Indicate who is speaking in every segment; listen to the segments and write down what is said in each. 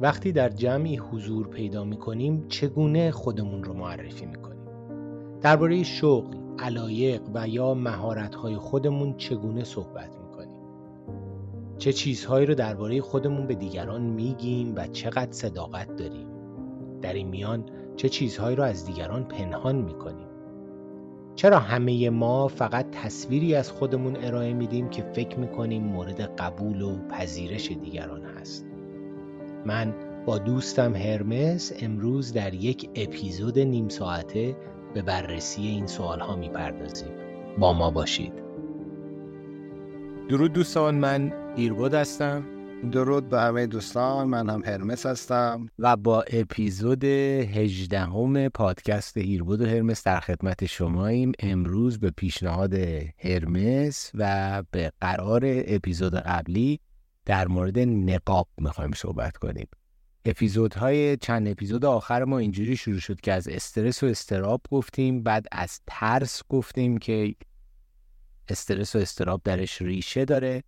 Speaker 1: وقتی در جمعی حضور پیدا می کنیم چگونه خودمون رو معرفی می کنیم درباره شغل، علایق و یا مهارت‌های خودمون چگونه صحبت می کنیم چه چیزهایی رو درباره خودمون به دیگران میگیم و چقدر صداقت داریم؟ در این میان چه چیزهایی رو از دیگران پنهان می کنیم چرا همه ما فقط تصویری از خودمون ارائه میدیم که فکر می‌کنیم مورد قبول و پذیرش دیگران هست؟ من با دوستم هرمس امروز در یک اپیزود نیم ساعته به بررسی این سوال ها می‌پردازیم. با ما باشید. درود دوستان من ایربود هستم.
Speaker 2: درود به همه دوستان من هم هرمس هستم.
Speaker 1: و با اپیزود 18 همه پادکست ایربود و هرمس در خدمت شماییم. امروز به پیشنهاد هرمس و به قرار اپیزود قبلی در مورد نقاب می‌خوایم صحبت کنیم. اپیزودهای چند اپیزود آخر ما اینجوری شروع شد که از استرس و استراب گفتیم بعد از ترس گفتیم که استرس و استراب درش ریشه داره.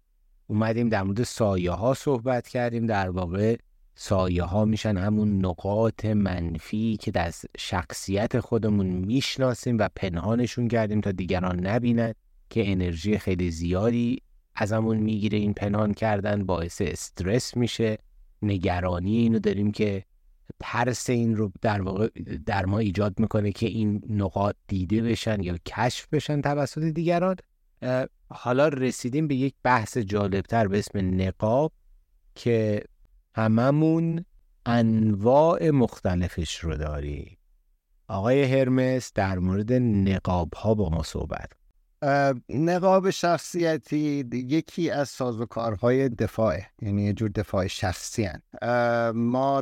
Speaker 1: اومدیم در مورد سایه ها صحبت کردیم. در واقع سایه ها میشن همون نقاط منفی که در شخصیت خودمون می‌شناسیم و پنهانشون کردیم تا دیگران نبینن که انرژی خیلی زیادی از همون می‌گیره این پنهان کردن باعث استرس میشه. نگرانی اینو داریم که ترس این رو در واقع در ما ایجاد می‌کنه که این نقاط دیده بشن یا کشف بشن توسط دیگران. حالا رسیدیم به یک بحث جالبتر به اسم نقاب که هممون انواع مختلفش رو داریم. آقای هرمس در مورد نقاب ها با ما صحبت
Speaker 2: نقاب شخصیتی یکی از سازوکارهای دفاعه یعنی یه جور دفاع شخصی هن. ما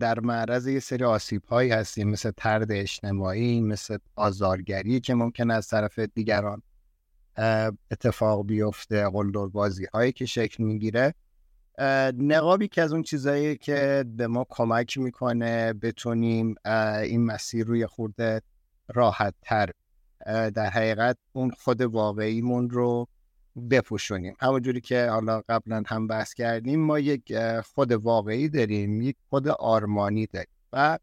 Speaker 2: در معرض یه سری آسیب هایی هستیم مثل ترد اجتماعی مثل آزارگری که ممکن از طرف دیگران اتفاق بیفته قلدر بازی هایی که شکل می‌گیره نقابی که از اون چیزایی که به ما کمک می‌کنه بتونیم این مسیر روی خورده راحت تر در حقیقت اون خود واقعیمون رو بپوشونیم. همونجوری که حالا قبلا هم بحث کردیم ما یک خود واقعی داریم یک خود آرمانی داریم. و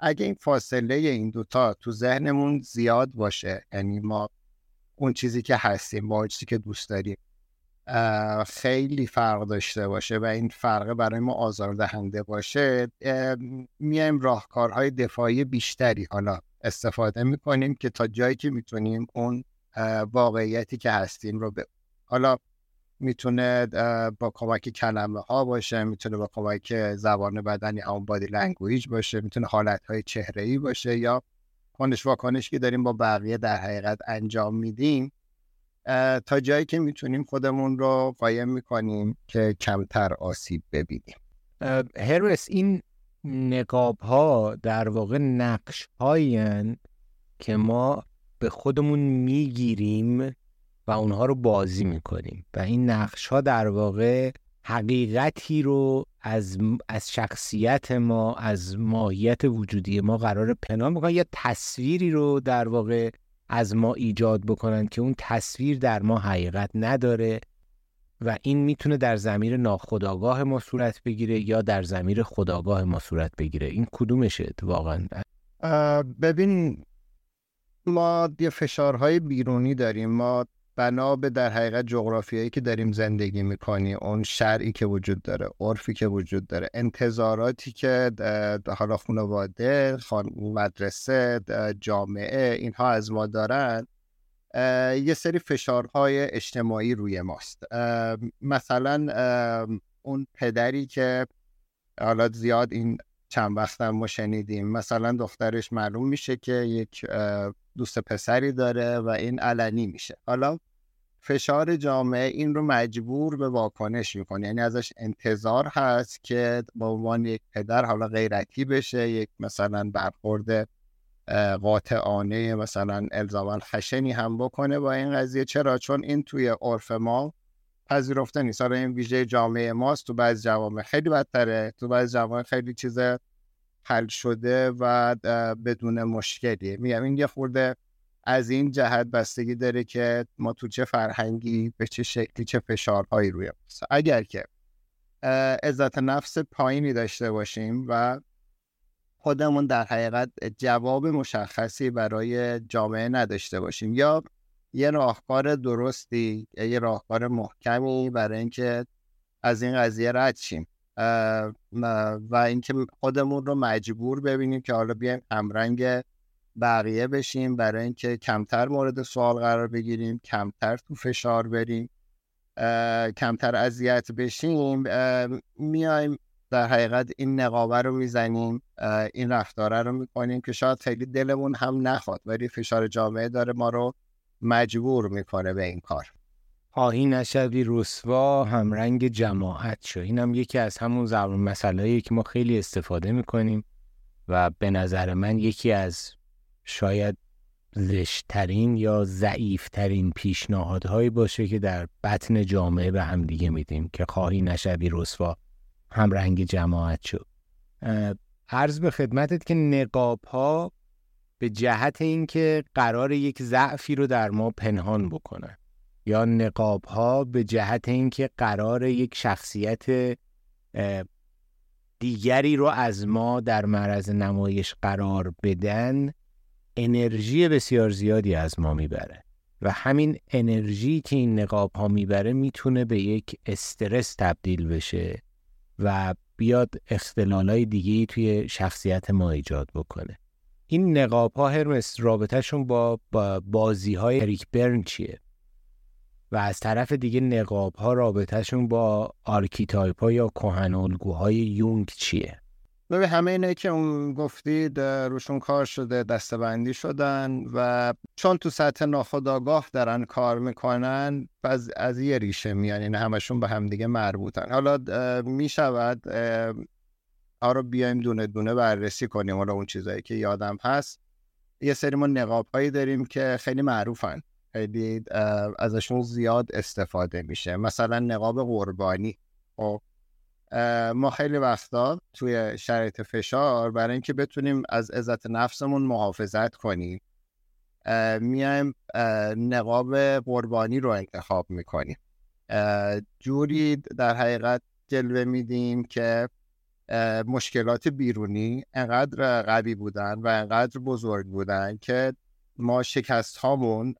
Speaker 2: اگه این فاصله این دوتا تو ذهنمون زیاد باشه یعنی ما اون چیزی که هستیم با چیزی که دوست داریم خیلی فرق داشته باشه و این فرق برای ما آزاردهنده باشه میایم راهکارهای دفاعی بیشتری. حالا استفاده می‌کنیم که تا جایی که می‌تونیم اون واقعیتی که هستیم رو به حالا می‌تونه با کمک کلمه ها باشه می‌تونه با کمک زبان بدنی همون body language باشه می‌تونه حالت های چهره ای باشه یا کنش واکنش که داریم با بقیه در حقیقت انجام میدیم تا جایی که می‌تونیم خودمون رو قایم می‌کنیم که کمتر آسیب ببینیم.
Speaker 1: هرمس این نقاب ها در واقع نقش هایی که ما به خودمون می‌گیریم و اونها رو بازی می‌کنیم. و این نقش ها در واقع حقیقتی رو از, از شخصیت ما از ماهیت وجودی ما قرار پنهان می‌کنن یا تصویری رو در واقع از ما ایجاد بکنن که اون تصویر در ما حقیقت نداره. و این می‌تونه در زمیر ناخداگاه ما صورت بگیره یا در زمیر خداگاه ما صورت بگیره. این کدومشه واقعا؟
Speaker 2: ببین ما یه فشارهای بیرونی داریم. ما بنا به در حقیقت جغرافیایی که داریم زندگی می‌کنیم اون شرعی که وجود داره عرفی که وجود داره انتظاراتی که حالا خانواده مدرسه جامعه اینها از ما دارن. یه سری فشارهای اجتماعی روی ماست. مثلا اون پدری که حالا زیاد این چند وقت ما شنیدیم. مثلا دخترش معلوم میشه که یک دوست پسری داره و این علنی میشه. حالا فشار جامعه این رو مجبور به واکنش می‌کنه. یعنی ازش انتظار هست که به عنوان یک پدر حالا غیرتی بشه یک مثلا برخورد قاطعانه مثلا الزاما خشنی هم بکنه با این قضیه. چرا؟ چون این توی عرف ما پذیرفته نیست. حالا این ویژه جامعه ماست. تو بعض جوامع خیلی بدتره. تو بعض جوامع خیلی چیز حل شده و بدون مشکلی میگم این یه خورده از این جهت بستگی داره که ما تو چه فرهنگی به چه شکلی چه فشارهایی روی اگر که عزت نفس پایینی داشته باشیم و خودمون در حقیقت جواب مشخصی برای جامعه نداشته باشیم. یا یه راهکار درستی یا یه راهکار محکمی برای اینکه از این قضیه رد شیم. و اینکه خودمون رو مجبور ببینیم که حالا بیایم همرنگ بقیه بشیم برای اینکه کمتر مورد سوال قرار بگیریم کمتر تو فشار بریم کمتر اذیت بشیم. میایم در حقیقت این نقابه رو می‌زنیم این رفتاره رو می‌کنیم که شاید خیلی دلمون هم نخواد ولی فشار جامعه داره ما رو مجبور می‌کنه به این کار.
Speaker 1: آهی نشوی رسوا همرنگ جماعت شو. این هم یکی از همون زبان مسئله که ما خیلی استفاده می‌کنیم و به نظر من یکی از شاید زشترین یا ضعیفترین پیشنهادهایی باشه که در بطن جامعه به هم دیگه میدیم که خواهی نشوی رسوا همرنگ جماعت شو عرض به خدمتت که نقاب ها به جهت اینکه قرار یک ضعفی رو در ما پنهان بکنن یا نقاب ها به جهت اینکه قرار یک شخصیت دیگری رو از ما در معرض نمایش قرار بدن انرژی بسیار زیادی از ما می‌بره و همین انرژی که این نقاب ها می‌بره می‌تونه به یک استرس تبدیل بشه. و بیاد اختلالای دیگه توی شخصیت ما ایجاد بکنه. این نقاب ها هرمس رابطهشون با, با بازی های اریک برن چیه؟ و از طرف دیگه نقاب ها رابطهشون با archetype ها یا کهن الگوهای یونگ چیه؟
Speaker 2: ببین همه اینه که اون گفتید روشون کار شده دسته‌بندی شدن و چون تو سطح ناخودآگاه دارن کار می‌کنن از, از یه ریشه میان این یعنی همشون به همدیگه مربوطن. حالا می‌شود آرو بیایم دونه دونه بررسی کنیم. حالا اون چیزایی که یادم هست. یه سری ما نقاب هایی داریم که خیلی معروفن. خیلی ازشون زیاد استفاده میشه. مثلا نقاب قربانی. خب ما خیلی وقتا توی شرایط فشار برای اینکه بتونیم از عزت نفسمون محافظت کنیم میایم نقاب قربانی رو انتخاب می‌کنیم. جوری در حقیقت جلوه میدیم که مشکلات بیرونی انقدر قوی بودن و انقدر بزرگ بودن که ما شکست هامون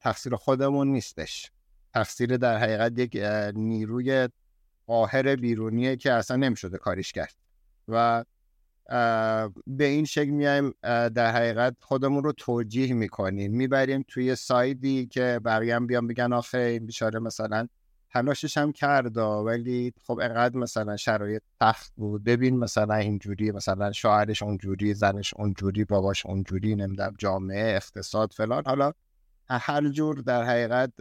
Speaker 2: تقصیر خودمون نیستش. تقصیر در حقیقت یک نیروی قاهر بیرونیه که اصلا نمی‌شده کاریش کرد. و به این شکل میایم در حقیقت خودمون رو توجیه می‌کنیم. می‌بریم توی سایدی که بقیه هم بیان بگن آخه این بیچاره مثلا تلاشش هم کرد ولی خب انقدر مثلا شرایط تخت بود. ببین مثلا اینجوری مثلا شوهرش اونجوری زنش اونجوری باباش اونجوری نمی‌دونم جامعه اقتصاد فلان. حالا هر جور در حقیقت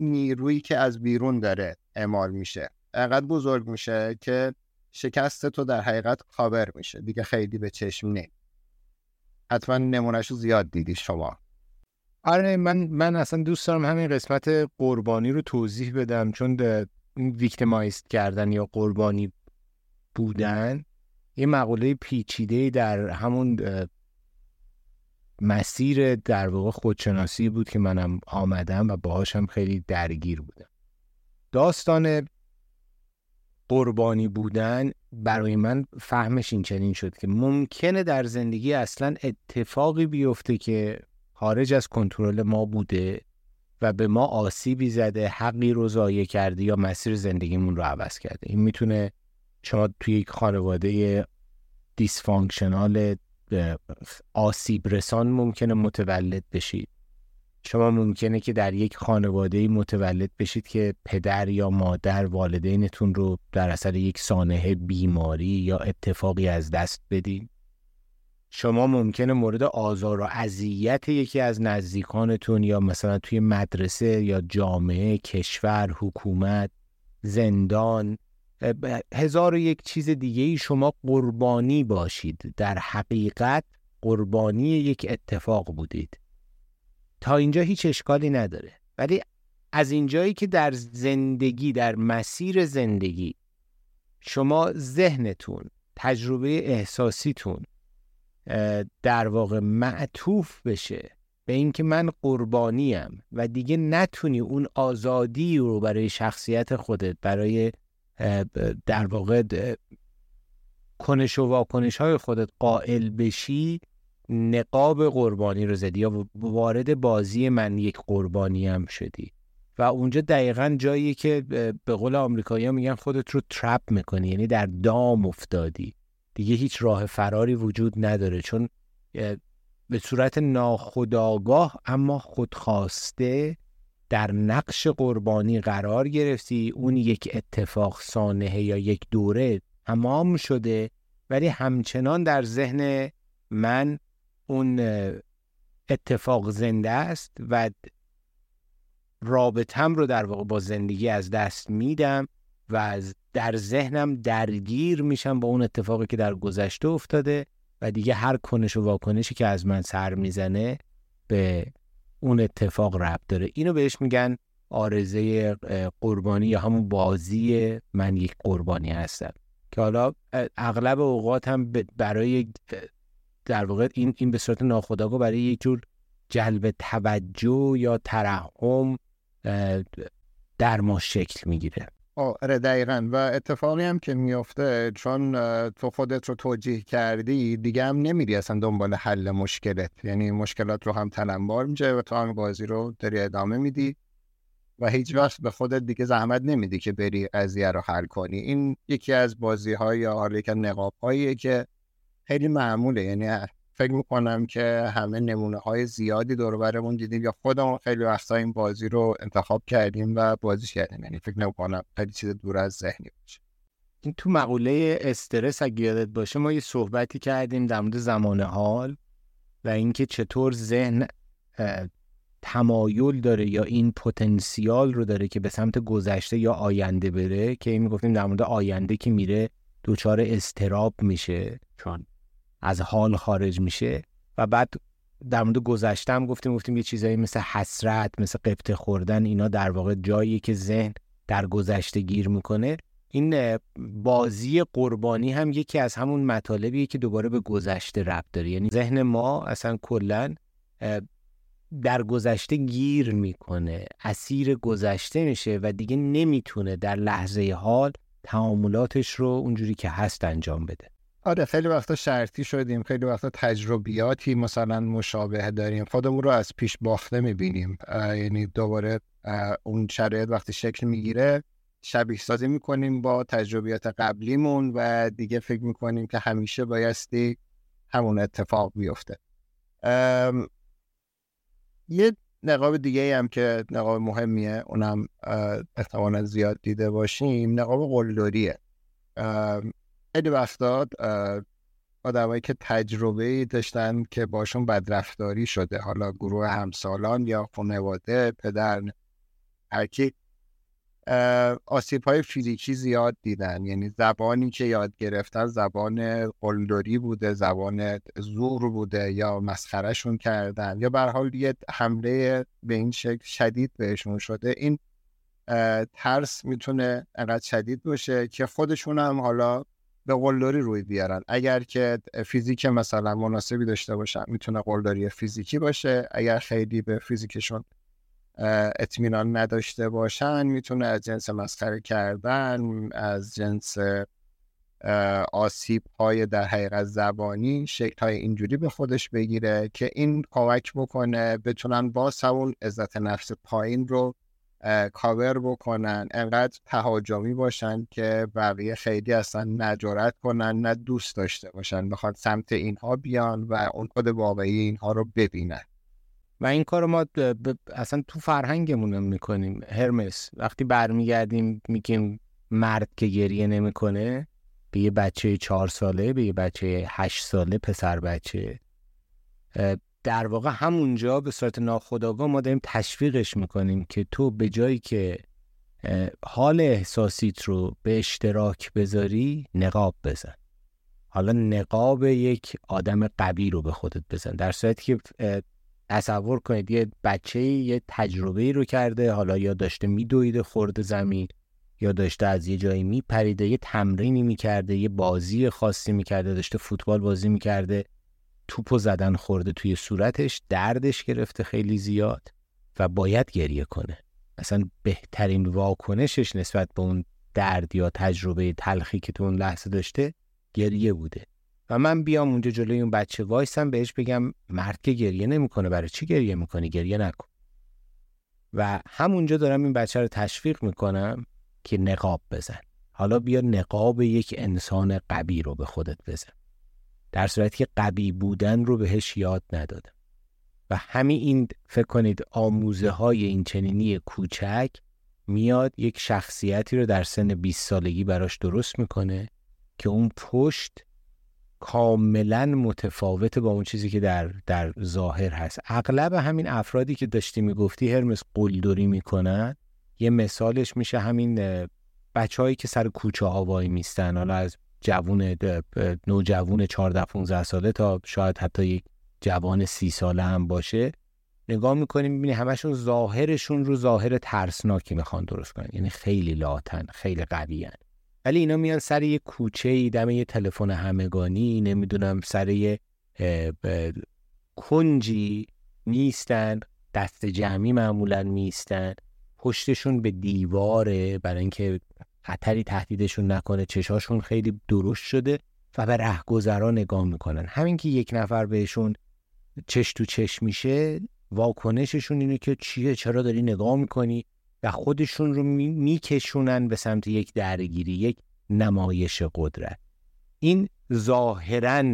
Speaker 2: نیرویی که از بیرون داره اعمال میشه. انقدر بزرگ میشه که شکست تو در حقیقت کاور میشه. دیگه خیلی به چشم نه حتما نمونهش زیاد دیدی شما.
Speaker 1: آره من من اصلا دوست دارم همین قسمت قربانی رو توضیح بدم. چون ویکتمایست کردن یا قربانی بودن یه مقوله پیچیده در همون مسیر در واقع خودشناسی بود که منم آمدم و باهاشم خیلی درگیر بودم. داستان قربانی بودن برای من فهمش این چنین شد که ممکنه در زندگی اصلا اتفاقی بیفته که خارج از کنترل ما بوده و به ما آسیبی زده حقی رو ضایع کرده یا مسیر زندگیمون رو عوض کرده. این می‌تونه شما توی یک خانواده dysfunctional آسیب رسان ممکنه متولد بشید. شما ممکنه که در یک خانواده متولد بشید که پدر یا مادر والدینتون رو در اثر یک سانحه بیماری یا اتفاقی از دست بدین. شما ممکنه مورد آزار و اذیت یکی از نزدیکانتون یا مثلا توی مدرسه یا جامعه کشور حکومت زندان هزار و یک چیز دیگه ای شما قربانی باشید. در حقیقت قربانی یک اتفاق بودید. تا اینجا هیچ اشکالی نداره. ولی از اینجایی که در زندگی در مسیر زندگی شما ذهنتون تجربه احساسیتون در واقع معطوف بشه به اینکه من قربانیم و دیگه نتونی اون آزادی رو برای شخصیت خودت برای در واقع کنش و واکنش های خودت قائل بشی نقاب قربانی رو زدی یا وارد بازی من یک قربانی هم شدی. و اونجا دقیقا جایی که به قول آمریکایی ها میگن خودت رو ترپ می‌کنی یعنی در دام افتادی. دیگه هیچ راه فراری وجود نداره چون به صورت ناخداگاه اما خودخواسته در نقش قربانی قرار گرفتی اون یک اتفاق سانحه یا یک دوره تمام شده ولی همچنان در ذهن من اون اتفاق زنده است و رابطم رو در واقع با زندگی از دست میدم و از در ذهنم درگیر میشم با اون اتفاقی که در گذشته افتاده و دیگه هر کنش و واکنشی که از من سر می‌زنه به اون اتفاق ربط داره. اینو بهش میگن آرزه قربانی یا همون بازی من یک قربانی هستم. که حالا اغلب اوقات هم برای در واقع این این به صورت ناخودآگاه برای یک جور جلب توجه یا ترحم در ما شکل می‌گیره.
Speaker 2: آره دقیقا. و اتفاقی هم که میفته چون تو خودت رو توجیه کردی دیگه هم نمیری اصلا دنبال حل مشکلت. یعنی مشکلات رو هم تلمبار میشه و تو هم بازی رو داری ادامه میدی و هیچ وقت به خودت دیگه زحمت نمیدی که بری قضیه رو حل کنی. این یکی از بازی های یا حالا نقاب که خیلی معموله. یعنی فکر می‌کنم که همه نمونه های زیادی دور برمون دیدیم یا خودمون خیلی وقتا این بازی رو انتخاب کردیم و بازیش کردیم. یعنی فکر نمی‌کنم خیلی چیز دور از ذهنی باشه.
Speaker 1: این تو مقوله استرس اگه یادت باشه ما یه صحبتی کردیم در مورد زمان حال و اینکه چطور ذهن تمایل داره یا این پتانسیال رو داره که به سمت گذشته یا آینده بره که این می‌گفتیم در مورد آینده که میره دچار استراب میشه. چون از حال خارج میشه و بعد در مورد گذشته گفتیم گفتیم یه چیزایی مثل حسرت مثل قبطه خوردن اینا در واقع جایی که ذهن در گذشته گیر می‌کنه. این بازی قربانی هم یکی از همون مطالبیه که دوباره به گذشته ربط داره. یعنی ذهن ما اصلا کلا در گذشته گیر می‌کنه اسیر گذشته میشه و دیگه نمی‌تونه در لحظه حال تعاملاتش رو اونجوری که هست انجام بده.
Speaker 2: آره خیلی وقتا شرطی شدیم خیلی وقتا تجربیاتی مثلا مشابه داریم. خودمون رو از پیش باخته می‌بینیم. یعنی دوباره اون شرایط وقتی شکل می‌گیره شبیه سازی می‌کنیم با تجربیات قبلیمون و دیگه فکر می‌کنیم که همیشه بایستی همون اتفاق بیفته. یه نقاب دیگه هم که نقاب مهمیه اونم احتمالا زیاد دیده باشیم نقاب قلدریه. خیلی وقتا آدمایی که تجربه داشتن که باشون بدرفتاری شده. حالا گروه همسالان یا خانواده پدر هرکی آسیب های فیزیکی زیاد دیدن. یعنی زبانی که یاد گرفتن زبان قلدری بوده زبان زور بوده یا مسخرهشون کردن. یا به حال یه حمله به این شکل شدید بهشون شده. این ترس می‌تونه انقدر شدید باشه که خودشون هم حالا به قلدری روی بیارن. اگر که فیزیک مثلا مناسبی داشته باشن می‌تونه قلدری فیزیکی باشه. اگر خیلی به فیزیکشون اطمینان نداشته باشن می‌تونه از جنس مسخره کردن از جنس آسیب های در حقیقت زبانی شکل های اینجوری به خودش بگیره که این کمک بکنه بتونن با همون عزت نفس پایین رو کاور بکنن انقدر تهاجمی باشن که بقیه خیلی اصلا نجارت کنن نه دوست داشته باشن بخواد سمت اینها بیان و اون خود واقعی اینها رو ببینن.
Speaker 1: و این کار ما اصلا تو فرهنگمون می‌کنیم هرمس. وقتی برمیگردیم میگیم مرد که گریه نمی‌کنه به یه بچه چهار ساله به یه بچه هشت ساله پسر بچه. در واقع همونجا به صورت ناخودآگاه ما داریم تشویقش می‌کنیم که تو به جایی که حال احساسیت رو به اشتراک بذاری نقاب بزن. حالا نقاب یک آدم قوی رو به خودت بزن. در صورتی که تصور کنید یه بچه یه تجربه رو کرده حالا یا داشته میدویده خورده زمین یا داشته از یه جایی میپریده یه تمرینی می‌کرده یه بازی خاصی می‌کرده داشته فوتبال بازی می‌کرده. توپو زدن خورده توی صورتش دردش گرفته خیلی زیاد و باید گریه کنه. اصلا بهترین واکنشش نسبت به اون درد یا تجربه تلخی که تو اون لحظه داشته گریه بوده. و من بیام اونجا جلوی اون بچه وایسم بهش بگم مرد که گریه نمی‌کنه برای چی گریه می‌کنی؟ گریه نکن. و همونجا دارم این بچه رو تشویق می‌کنم که نقاب بزن. حالا بیا نقاب یک انسان قوی رو به خودت بزن. در صورتی که قوی بودن رو بهش یاد ندادم. و همین این فکر کنید آموزه های این چنینی کوچک میاد یک شخصیتی رو در سن 20 سالگی براش درست می‌کنه که اون پشت کاملا متفاوت با اون چیزی که در, در ظاهر هست. اغلب همین افرادی که داشتی می‌گفتی هرمس قلدری می‌کنن. یه مثالش میشه همین بچههایی که سر کوچه آوایی میستن. حالا از جوون نوجوون 14 15 ساله تا شاید حتی یک جوان سی ساله هم باشه. نگاه می‌کنیم می‌بینی همشون ظاهرشون رو ظاهر ترسناکی می‌خوان درست کنن. یعنی خیلی لاتن خیلی قوی ولی اینا میان سر یه کوچه ای دم یه تلفن همگانی نمی‌دونم سر یه کنجی نیستن. دست جمعی معمولا میستن پشتشون به دیواره برای اینکه خطری تهدیدشون نکنه چشاشون خیلی درشت شده و به رهگذرا نگاه می‌کنن. همین که یک نفر بهشون چش تو چش میشه واکنششون اینه که چیه چرا داری نگاه می‌کنی؟ و خودشون رو میکشونن به سمت یک درگیری یک نمایش قدرت. این ظاهرا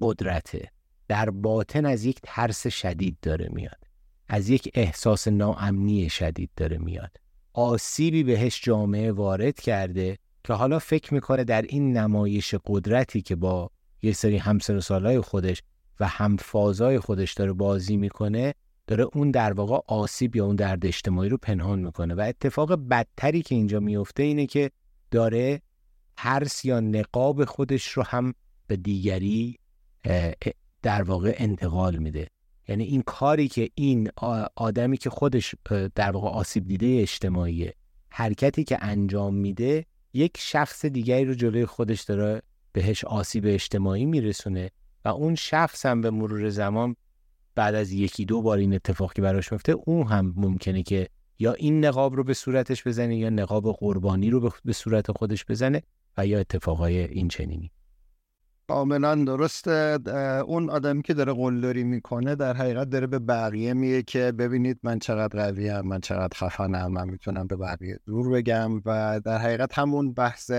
Speaker 1: قدرته. در باطن از یک ترس شدید داره میاد. از یک احساس ناامنی شدید داره میاد. آسیبی بهش جامعه وارد کرده که حالا فکر می‌کنه در این نمایش قدرتی که با یه سری همسر سالای خودش و همفازای خودش داره بازی می‌کنه داره اون در واقع آسیب یا اون درد اجتماعی رو پنهان می‌کنه. و اتفاق بدتری که اینجا میفته اینه که داره ترس یا نقاب خودش رو هم به دیگری در واقع انتقال میده. یعنی این کاری که این آدمی که خودش در واقع آسیب دیده اجتماعی حرکتی که انجام میده یک شخص دیگری رو جلوی خودش داره بهش آسیب اجتماعی میرسونه و اون شخص هم به مرور زمان بعد از یکی دو بار این اتفاق که براش میفته اون هم ممکنه که یا این نقاب رو به صورتش بزنه یا نقاب قربانی رو به صورت خودش بزنه و یا اتفاقای این چنینی.
Speaker 2: کاملا درسته. اون آدمی که داره قلدری می‌کنه در حقیقت داره به بقیه میگه که ببینید من چقدر قویم من چقدر خفنم من می‌تونم به بقیه دور بگم و در حقیقت همون بحث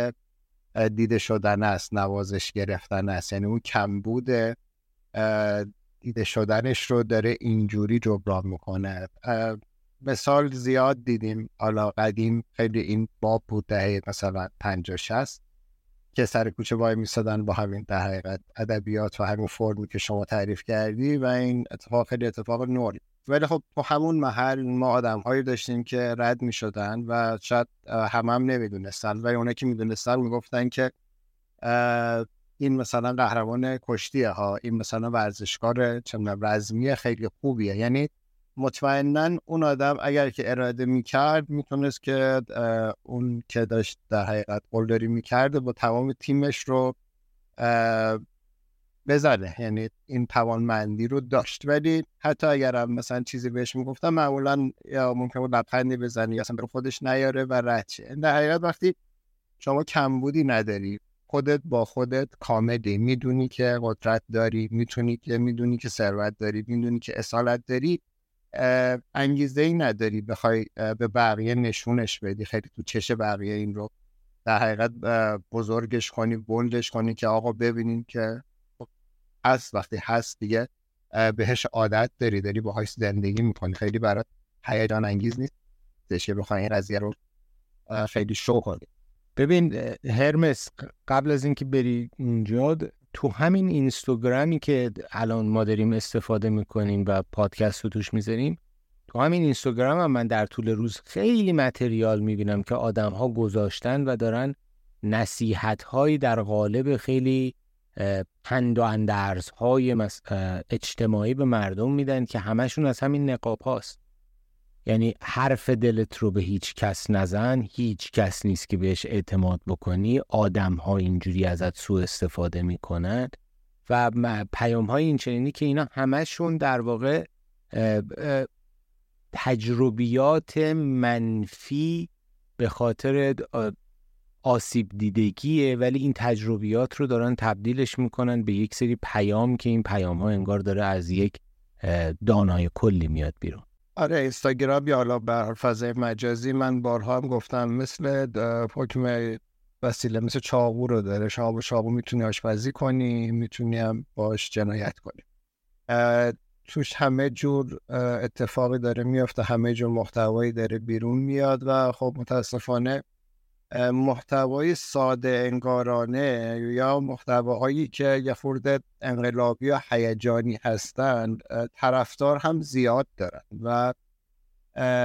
Speaker 2: دیده شدن است نوازش گرفتن است. یعنی اون کمبود دیده شدنش رو داره اینجوری جبران می‌کنه. مثال زیاد دیدیم حالا قدیم خیلی این باب بود دهه مثلا 50 60 که سر کوچه وای میسادن با همین در حقیقت ادبیات و همین فرمی که شما تعریف کردی و این اتفاق خیلی اتفاق نوری. ولی خب تو همون محل ما آدم هایی داشتیم که رد می شدن و شاید هم هم نمی‌دونستن و اونا که می‌دونستن می‌گفتن که این مثلا قهرمان کشتیه ها این مثلا ورزشکار چند رزمی خیلی خوبیه. یعنی مطمئنا اون آدم اگر که اراده می‌کرد می‌تونست که اون که داشت در حقیقت قلدری می‌کرده با تمام تیمش رو بزنه. یعنی این توانمندی رو داشت. ولی حتی اگر هم مثلا چیزی بهش می‌گفتم معمولا یا ممکن بود لبخندی بزنی یا اصلا به خودش نیاره و رد در حقیقت وقتی شما کمبودی نداری. خودت با خودت کاملی می‌دونی که قدرت داری می‌تونی که می‌دونی که ثروت داری می‌دونی که اصالت داری. انگیزه ای نداری بخوای به بقیه نشونش بدی خیلی تو چش بقیه این رو. در حقیقت بزرگش کنی بلدش کنی که آقا ببینیم که هست وقتی هست دیگه بهش عادت داری داری باهاش زندگی می‌کنی. خیلی برات هیجان انگیز نیست که بخوای این قضیه رو خیلی شو کنی.
Speaker 1: ببین هرمس قبل از اینکه بری اونجا تو همین اینستاگرامی که الان ما داریم استفاده می‌کنیم و پادکست رو توش می‌ذاریم تو همین اینستاگرام هم من در طول روز خیلی متریال می‌بینم که آدم ها گذاشتن و دارن نصیحت هایی در قالب خیلی پند و اندرز های اجتماعی به مردم میدن که همشون از همین نقاب هاست. یعنی حرف دلت رو به هیچ کس نزن هیچ کس نیست که بهش اعتماد بکنی. آدم ها اینجوری ازت سوء استفاده می‌کنن و پیام های این چنینی که اینا همشون در واقع تجربیات منفی به خاطر آسیب دیدگیه ولی این تجربیات رو دارن تبدیلش می‌کنن به یک سری پیام که این پیام ها انگار داره از یک دانای کلی میاد بیرون.
Speaker 2: آره اینستاگرام یا حالا بر فضای مجازی من بارها هم گفتم مثل حکم وسیله مثل چاقو رو داره. شابو شابو می‌تونی آشپزی کنی می‌تونی هم باش جنایت کنی. توش همه جور اتفاقی داره میافته همه جور محتوایی داره بیرون میاد و خب متاسفانه محتوای ساده انگارانه یا محتواهایی که یه خورده انقلابی یا هیجانی هستند طرفدار هم زیاد دارن و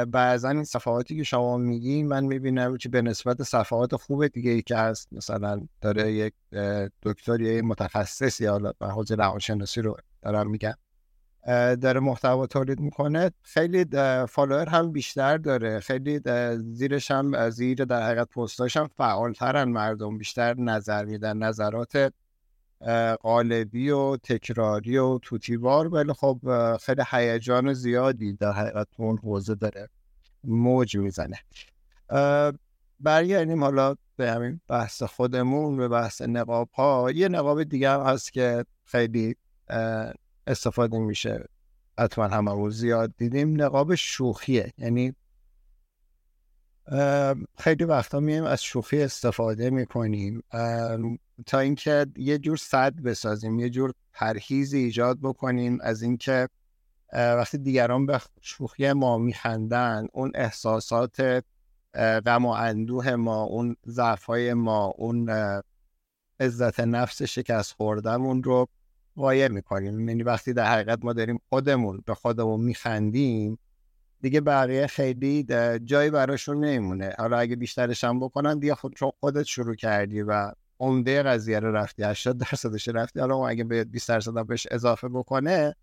Speaker 2: بعضا این صفحاتی که شما میگی من می‌بینم که به نسبت صفحات خوب دیگه ای که هست مثلا داره یک دکتر یا متخصص یا حوزه روانشناسی رو دارم میگم. داره محتوا تولید می‌کنه. خیلی فالوور هم بیشتر داره. خیلی زیرش هم زیر در حقیقت پستاش هم فعالترن مردم. بیشتر نظر میدن. نظرات قالبی و تکراری و توتیوار. ولی خب خیلی هیجان زیادی در حقیقت اون حوزه داره موج می‌زنه. برگردیم حالا به همین بحث خودمون به بحث نقاب ها یه نقاب دیگه هست که خیلی استفاده میشه. حتما هممون زیاد دیدیم. نقاب شوخیه. یعنی خیلی وقتا میایم از شوخی استفاده می‌کنیم. تا اینکه یه جور صد بسازیم یه جور پرهیز ایجاد بکنیم. از اینکه وقتی دیگران به شوخی ما میخندن اون احساسات غم و اندوه ما اون ضعفهای ما اون عزت نفس شکست خوردمون رو قایه می‌کنیم. یعنی وقتی در حقیقت ما داریم خودمون به خودمون میخندیم دیگه بقیه خیلی جایی براشون نمیمونه. حالا اگه بیشترش هم بکنن دیگه خود چون خودت شروع کردی و عمده قضیه رو رفتی 80 درصدش رفتی حالا اگه به 20 درصد بهش اضافه بکنه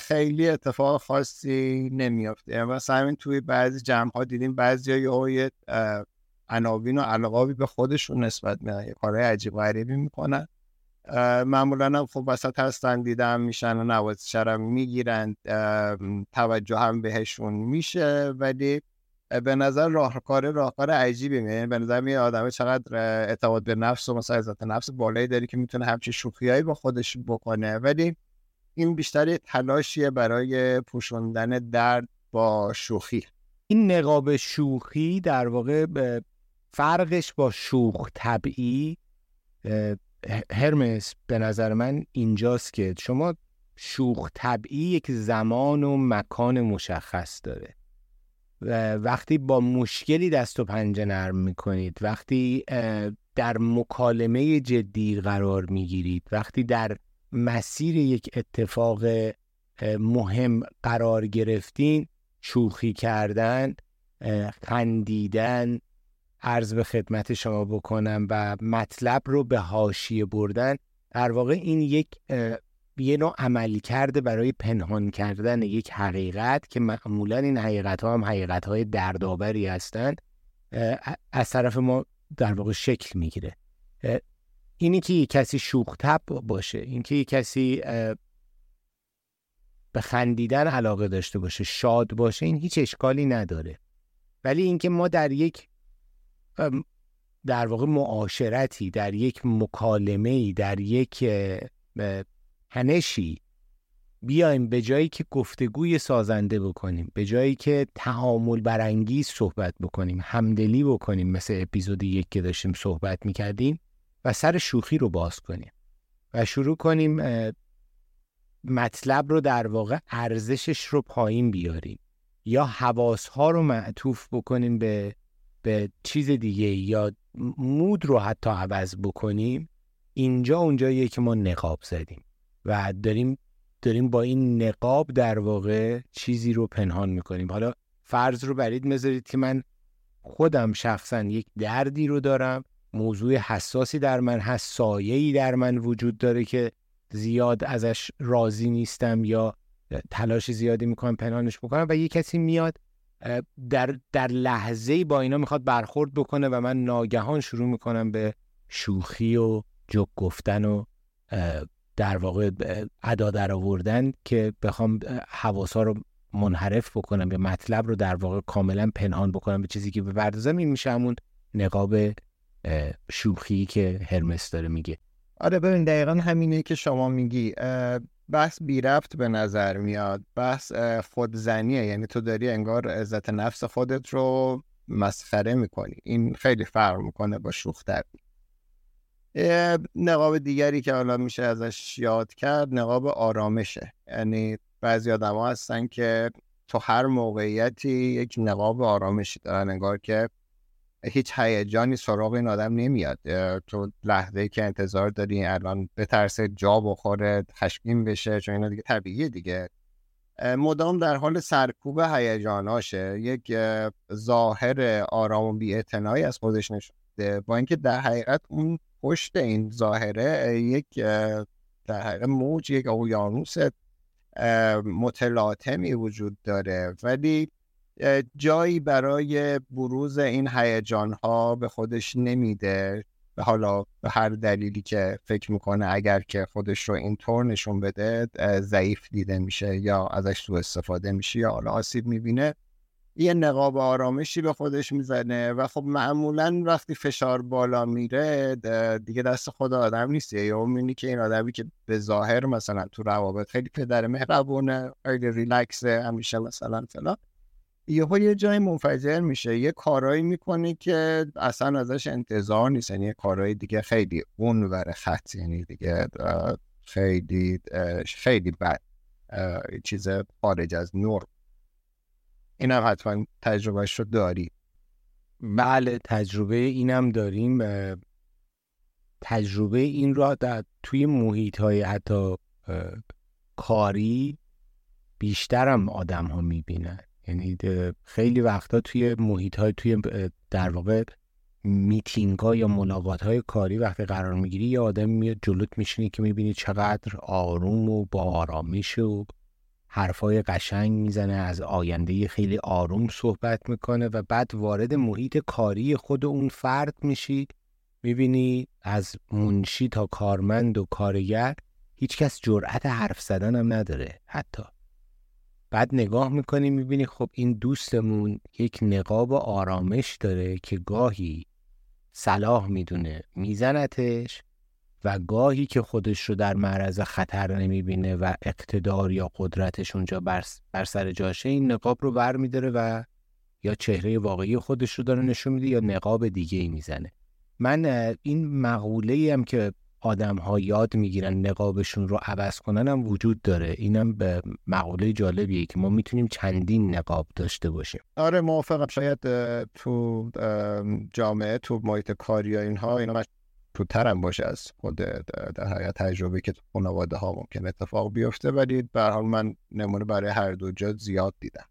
Speaker 2: خیلی اتفاق خاصی نمیافته. مثلا همین توی بعضی جمع ها دیدیم بعضی ها یه عناوین و علاقابی به خودشون نسبت میدن. کارهای عجیب غریبی می‌کنن. معمولا خب وسط هستن دیدم میشن و نوازش هم می‌گیرن توجه هم بهشون میشه ولی به نظر راهکار راهکار عجیبی میاد به نظر میاد آدم چقدر اعتماد به نفس و مثلا عزت نفس بالایی داری که می‌تونه همچین شوخیایی با خودش بکنه. ولی این بیشتر تلاشیه برای پوشوندن درد با شوخی.
Speaker 1: این نقاب شوخی در واقع فرقش با شوخ طبعی هرمس به نظر من اینجاست که شما شوخ طبعی یک زمان و مکان مشخص داره. و وقتی با مشکلی دست و پنجه نرم می‌کنید وقتی در مکالمه جدی قرار می‌گیرید وقتی در مسیر یک اتفاق مهم قرار گرفتین شوخی کردن خندیدن عرض به خدمت شما بکنم و مطلب رو به هاشیه بردن در واقع این یک یه نوع عملی کرده برای پنهان کردن یک حقیقت که معمولا این حقیقت ها هم حقیقت های دردآوری هستند از طرف ما در واقع شکل می‌گیره. اینی که یک کسی شوختب باشه اینکه یک کسی به خندیدن علاقه داشته باشه شاد باشه این هیچ اشکالی نداره. ولی اینکه ما در یک در واقع معاشرتی در یک مکالمه در یک هنشی بیایم به جایی که گفتگوی سازنده بکنیم به جایی که تعامل برانگیز صحبت بکنیم همدلی بکنیم مثل اپیزود یک که داشتیم صحبت می‌کردیم و سر شوخی رو باز کنیم و شروع کنیم مطلب رو در واقع ارزشش رو پایین بیاریم یا حواس ها رو معطوف بکنیم به به چیز دیگه یا مود رو حتی عوض بکنیم اینجا اونجاییه که ما نقاب زدیم و داریم داریم با این نقاب در واقع چیزی رو پنهان می‌کنیم. حالا فرض رو برید مذارید که من خودم شخصا یک دردی رو دارم موضوع حساسی در من هست سایه‌ای در من وجود داره که زیاد ازش راضی نیستم یا تلاش زیادی می‌کنم پنهانش بکنم و یه کسی میاد در, در لحظه با اینا می‌خواد برخورد بکنه و من ناگهان شروع می‌کنم به شوخی و جک گفتن و در واقع ادا در آوردن که بخوام حواسا رو منحرف بکنم یا مطلب رو در واقع کاملا پنهان بکنم به چیزی که بپردازم این میشه همون نقاب شوخی که هرمس داره میگه.
Speaker 2: آره ببین دقیقا همینه که شما میگی. بحث بی رفت به نظر میاد بحث خودزنیه. یعنی تو داری انگار عزت نفس خودت رو مسخره می‌کنی. این خیلی فرق می‌کنه با شوخ نقاب دیگری که حالا میشه ازش یاد کرد نقاب آرامشه. یعنی بعضی آدم ها هستن که تو هر موقعیتی یک نقاب آرامشی دارن. انگار که هیچ هیجانی سراغ این آدم نمیاد. تو لحظه که انتظار داری الان به ترس جا بخوره خشمگین بشه چون اینا دیگه طبیعیه دیگه. مدام در حال سرکوب هیجاناشه. یک ظاهر آرام و بی‌اعتنایی از خودش نشده با اینکه در حقیقت اون پشت این ظاهره یک در حقیقت موج یک اقیانوس متلاطمی وجود داره. ولی جایی برای بروز این هیجان ها به خودش نمیده. حالا به هر دلیلی که فکر می‌کنه اگر که خودش رو اینطور نشون بده ضعیف دیده میشه یا ازش سوء استفاده میشه یا حالا آسیب می‌بینه یه نقاب آرامشی به خودش می‌زنه و خب معمولا وقتی فشار بالا میره دیگه دست خود آدم نیست. یا می‌بینی که این آدمی که به ظاهر مثلا تو روابط خیلی پدر مهربونه خیلی ریلکسه همیشه مثلا فلان. یهو یه جای منفجر میشه یه کارایی می‌کنه که اصلا ازش انتظار نیست یعنی یه کارایی دیگه خیلی اون ور خط یعنی دیگه خیلی خیلی بد چیز خارج از نور. اینم حتما تجربهش رو داری.
Speaker 1: بله تجربه اینم داریم تجربه این را در توی محیط های حتی کاری بیشترم آدم ها می‌بینن. یعنی خیلی وقتا توی محیط های توی در واقع میتینگ ها یا ملاقات های کاری وقتی قرار می‌گیری یه آدم میاد جلوت میشینی که می‌بینی چقدر آروم و با آرامش و حرفای قشنگ می‌زنه از آینده خیلی آروم صحبت می‌کنه و بعد وارد محیط کاری خود اون فرد میشی. می‌بینی از منشی تا کارمند و کارگر هیچکس جرأت حرف زدن هم نداره حتی. بعد نگاه می‌کنی می‌بینی خب این دوستمون یک نقاب آرامش داره که گاهی صلاح می‌دونه میزنتش و گاهی که خودش رو در معرض خطر نمی‌بینه و اقتدار یا قدرتش اونجا بر, بر سر جاشه این نقاب رو بر میداره و یا چهره واقعی خودش رو داره نشون میده یا نقاب دیگه ای می‌زنه. من این مقوله هم که آدم ها یاد می‌گیرن نقابشون رو عوض کنن هم وجود داره. اینم به مقوله جالبیه که ما می‌تونیم چندین نقاب داشته باشیم.
Speaker 2: آره موافقم شاید تو جامعه تو محیط کاری یا اینها اینا ترم باشه از خود در حقیقت تجربه که تو خانواده ها ممکن اتفاق بیفته. ولی به حال من نمونه برای هر دو جا زیاد دیدم.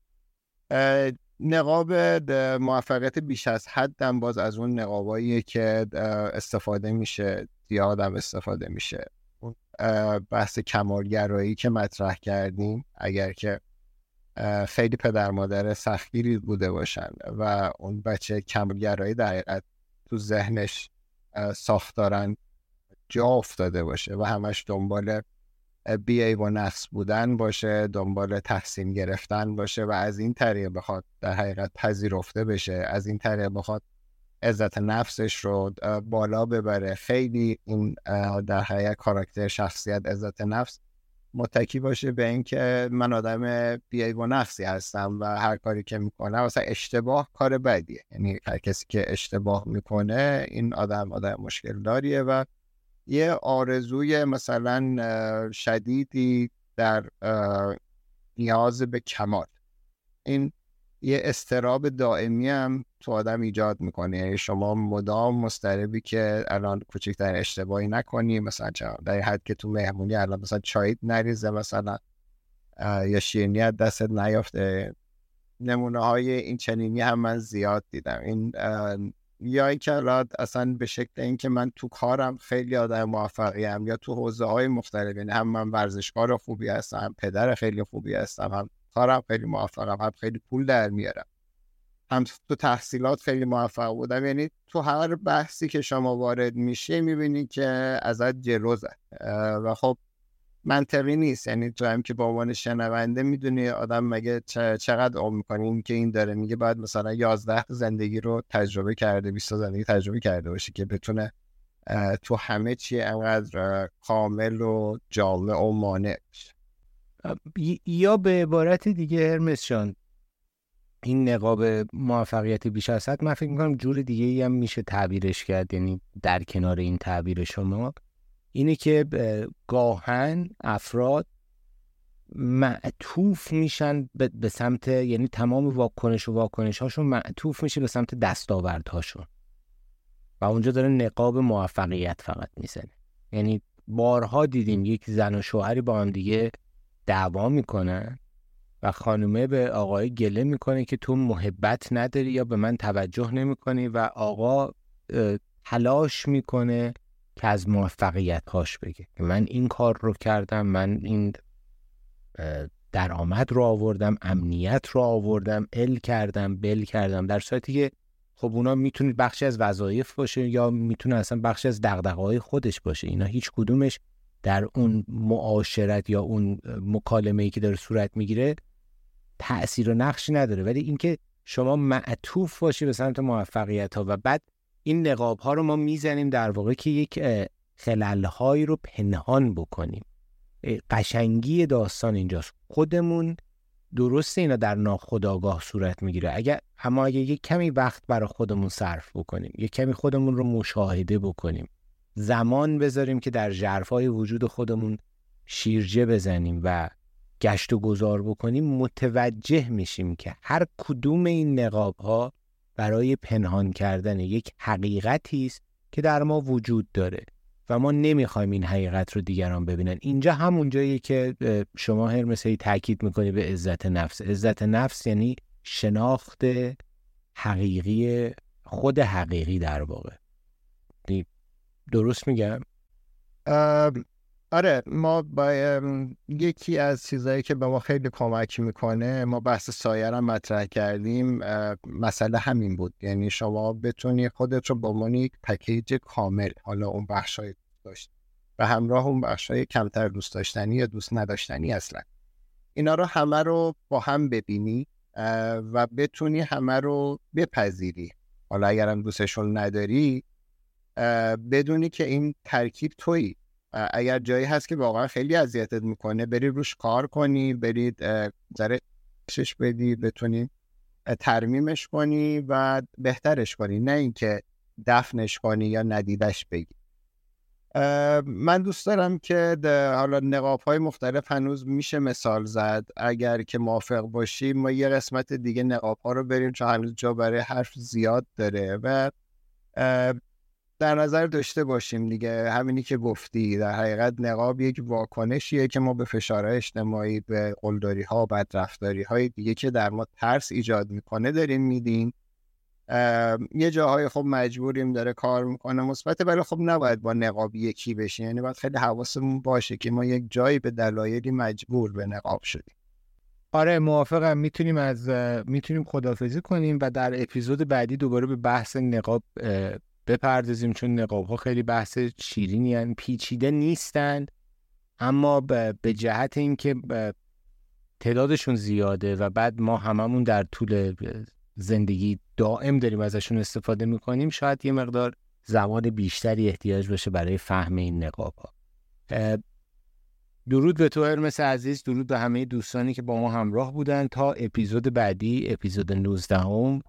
Speaker 2: نقاب موفقیت بیش از حدم باز از اون نقابایی که استفاده میشه زیادم استفاده میشه. اون بحث کمالگرایی که مطرح کردیم اگر که خیلی پدر مادر سختگیری بوده باشن و اون بچه کمالگرایی در تو ذهنش ساختارن جا افتاده باشه و همش دنبال بی و نقص بودن باشه دنبال تحسین گرفتن باشه و از این طریق بخواد در حقیقت پذیرفته بشه از این طریق بخواد عزت نفسش رو بالا ببره. خیلی این در حقیقت کاراکتر شخصیت عزت نفس متکی باشه به اینکه من آدم بیای و نفسی هستم و هر کاری که می‌کنم مثلا اشتباه کار بدیه. یعنی هر کسی که اشتباه می‌کنه این آدم آدم مشکل داریه و یه آرزوی مثلا شدیدی در نیاز به کمال. این یه استراب دائمی هم تو آدم ایجاد می‌کنه. یعنی شما مدام مستربی که الان کوچکترین اشتباهی نکنی مثلا در حد که تو مهمونی الان مثلا چایت نریزه مثلا یا شیرینی دستت نیافته. نمونه های این چنینی هم من زیاد دیدم. این یا اینکه اصلا به شکل اینکه من تو کارم خیلی آدم موفقی هم یا تو حوزه های مختلف یعنی هم من ورزشکار خوبی هستم پدر خیلی خوبی هستم هم کارم خیلی موفقم هم خیلی پول در میارم. هم تو تحصیلات خیلی موفق بودم. یعنی تو هر بحثی که شما وارد میشه می‌بینی که ازت جلو و خب منطقی نیست. یعنی تو هم که با عنوان شنونده می‌دونی آدم مگه چقدر عمر می‌کنه. که این داره میگه باید مثلا 11 زندگی رو تجربه کرده 20 زندگی تجربه کرده باشه که بتونه تو همه چی انقدر کامل و جامع و مانع
Speaker 1: یا به عبارت دیگه هرمس این نقاب موفقیت بیش از حد من فکر می‌کنم جور دیگه هم میشه تعبیرش کرد یعنی در کنار این تعبیر شما اینه که گاهن افراد معطوف میشن به سمت یعنی تمام واکنش و واکنش هاشون معطوف میشه به سمت دستاوردهاشون و اونجا داره نقاب موفقیت فقط می‌زنه. یعنی بارها دیدیم یک زن و شوهری با هم دیگه دعوا می‌کنن و خانومه به آقای گله می‌کنه که تو محبت نداری یا به من توجه نمی‌کنی و آقا تلاش می‌کنه که از موفقیت هاش بگه من این کار رو کردم من این درآمد رو آوردم امنیت رو آوردم ال کردم بل کردم. در صورتی که خب اونا می‌تونه بخشی از وظایف باشه یا می‌تونه اصلا بخشی از دغدغه‌های خودش باشه. اینا هیچ کدومش در اون معاشرت یا اون مکالمه ای که داره صورت می‌گیره تأثیر و نقشی نداره. ولی اینکه شما معطوف باشی به سمت موفقیت ها و بعد این نقاب ها رو ما می‌زنیم در واقع که یک خلل هایی رو پنهان بکنیم. قشنگی داستان اینجاست. خودمون درسته اینا در ناخودآگاه صورت می‌گیره. اگر اما اگه یک کمی وقت برای خودمون صرف بکنیم یک کمی خودمون رو مشاهده بکنیم زمان بذاریم که در جرفای وجود خودمون شیرجه بزنیم و گشت و گذار بکنیم متوجه میشیم که هر کدوم این نقاب ها برای پنهان کردن یک حقیقتی است که در ما وجود داره و ما نمی‌خوایم این حقیقت رو دیگران ببینن. اینجا همون جایی که شما هر مثلی تاکید می‌کنی به عزت نفس. عزت نفس یعنی شناخت حقیقی خود حقیقی در واقع. درست میگم؟
Speaker 2: آره ما با یکی از چیزهایی که به ما خیلی کمک می‌کنه ما بحث سایر هم مطرح کردیم مسئله همین بود. یعنی شما بتونی خودت رو با عنوان یک پکیج کامل حالا اون بخشای داشت و همراه اون بخشای کمتر دوست داشتنی یا دوست نداشتنی اصلا. اینا رو همه رو با هم ببینی و بتونی همه رو بپذیری. حالا اگرم دوستشون نداری بدونی که این ترکیب تویی. اگر جایی هست که واقعا خیلی اذیتت می‌کنه بری روش کار کنی برید شش بدی بتونی ترمیمش کنی و بهترش کنی. نه اینکه دفنش کنی یا ندیدش بگی. من دوست دارم که حالا نقاب های مختلف هنوز میشه مثال زد. اگر که موافق باشی ما یه قسمت دیگه نقاب ها رو بریم چون هنوز جا برای حرف زیاد داره و در نظر داشته باشیم دیگه همینی که گفتی در حقیقت نقاب یک واکنشیه که ما به فشارهای اجتماعی به قلدری ها و بدرفتاری های دیگه که در ما ترس ایجاد می‌کنه داریم میدیم. یه جاهای خب مجبوریم داره کار می‌کنه مثبت ولی خب نباید با نقاب یکی بشیم. یعنی باید خیلی حواسمون باشه که ما یک جایی به دلایلی مجبور به نقاب شدیم.
Speaker 1: آره موافقم. می‌تونیم از می‌تونیم خدافزی کنیم و در اپیزود بعدی دوباره به بحث نقاب بپردازیم چون نقاب ها خیلی بحث شیرینی هن. پیچیده نیستند اما به جهت اینکه تعدادشون زیاده و بعد ما هممون در طول زندگی دائم داریم ازشون استفاده می‌کنیم شاید یه مقدار زمان بیشتری احتیاج باشه برای فهم این نقاب ها درود به تو هرمس عزیز درود به همه دوستانی که با ما همراه بودن تا اپیزود بعدی اپیزود 19 هم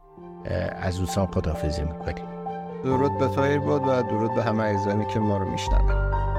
Speaker 1: از دوستان خدافزی می‌کنیم.
Speaker 2: درود به تایر بود و درود به همه عزیزانی که ما رو میشنون.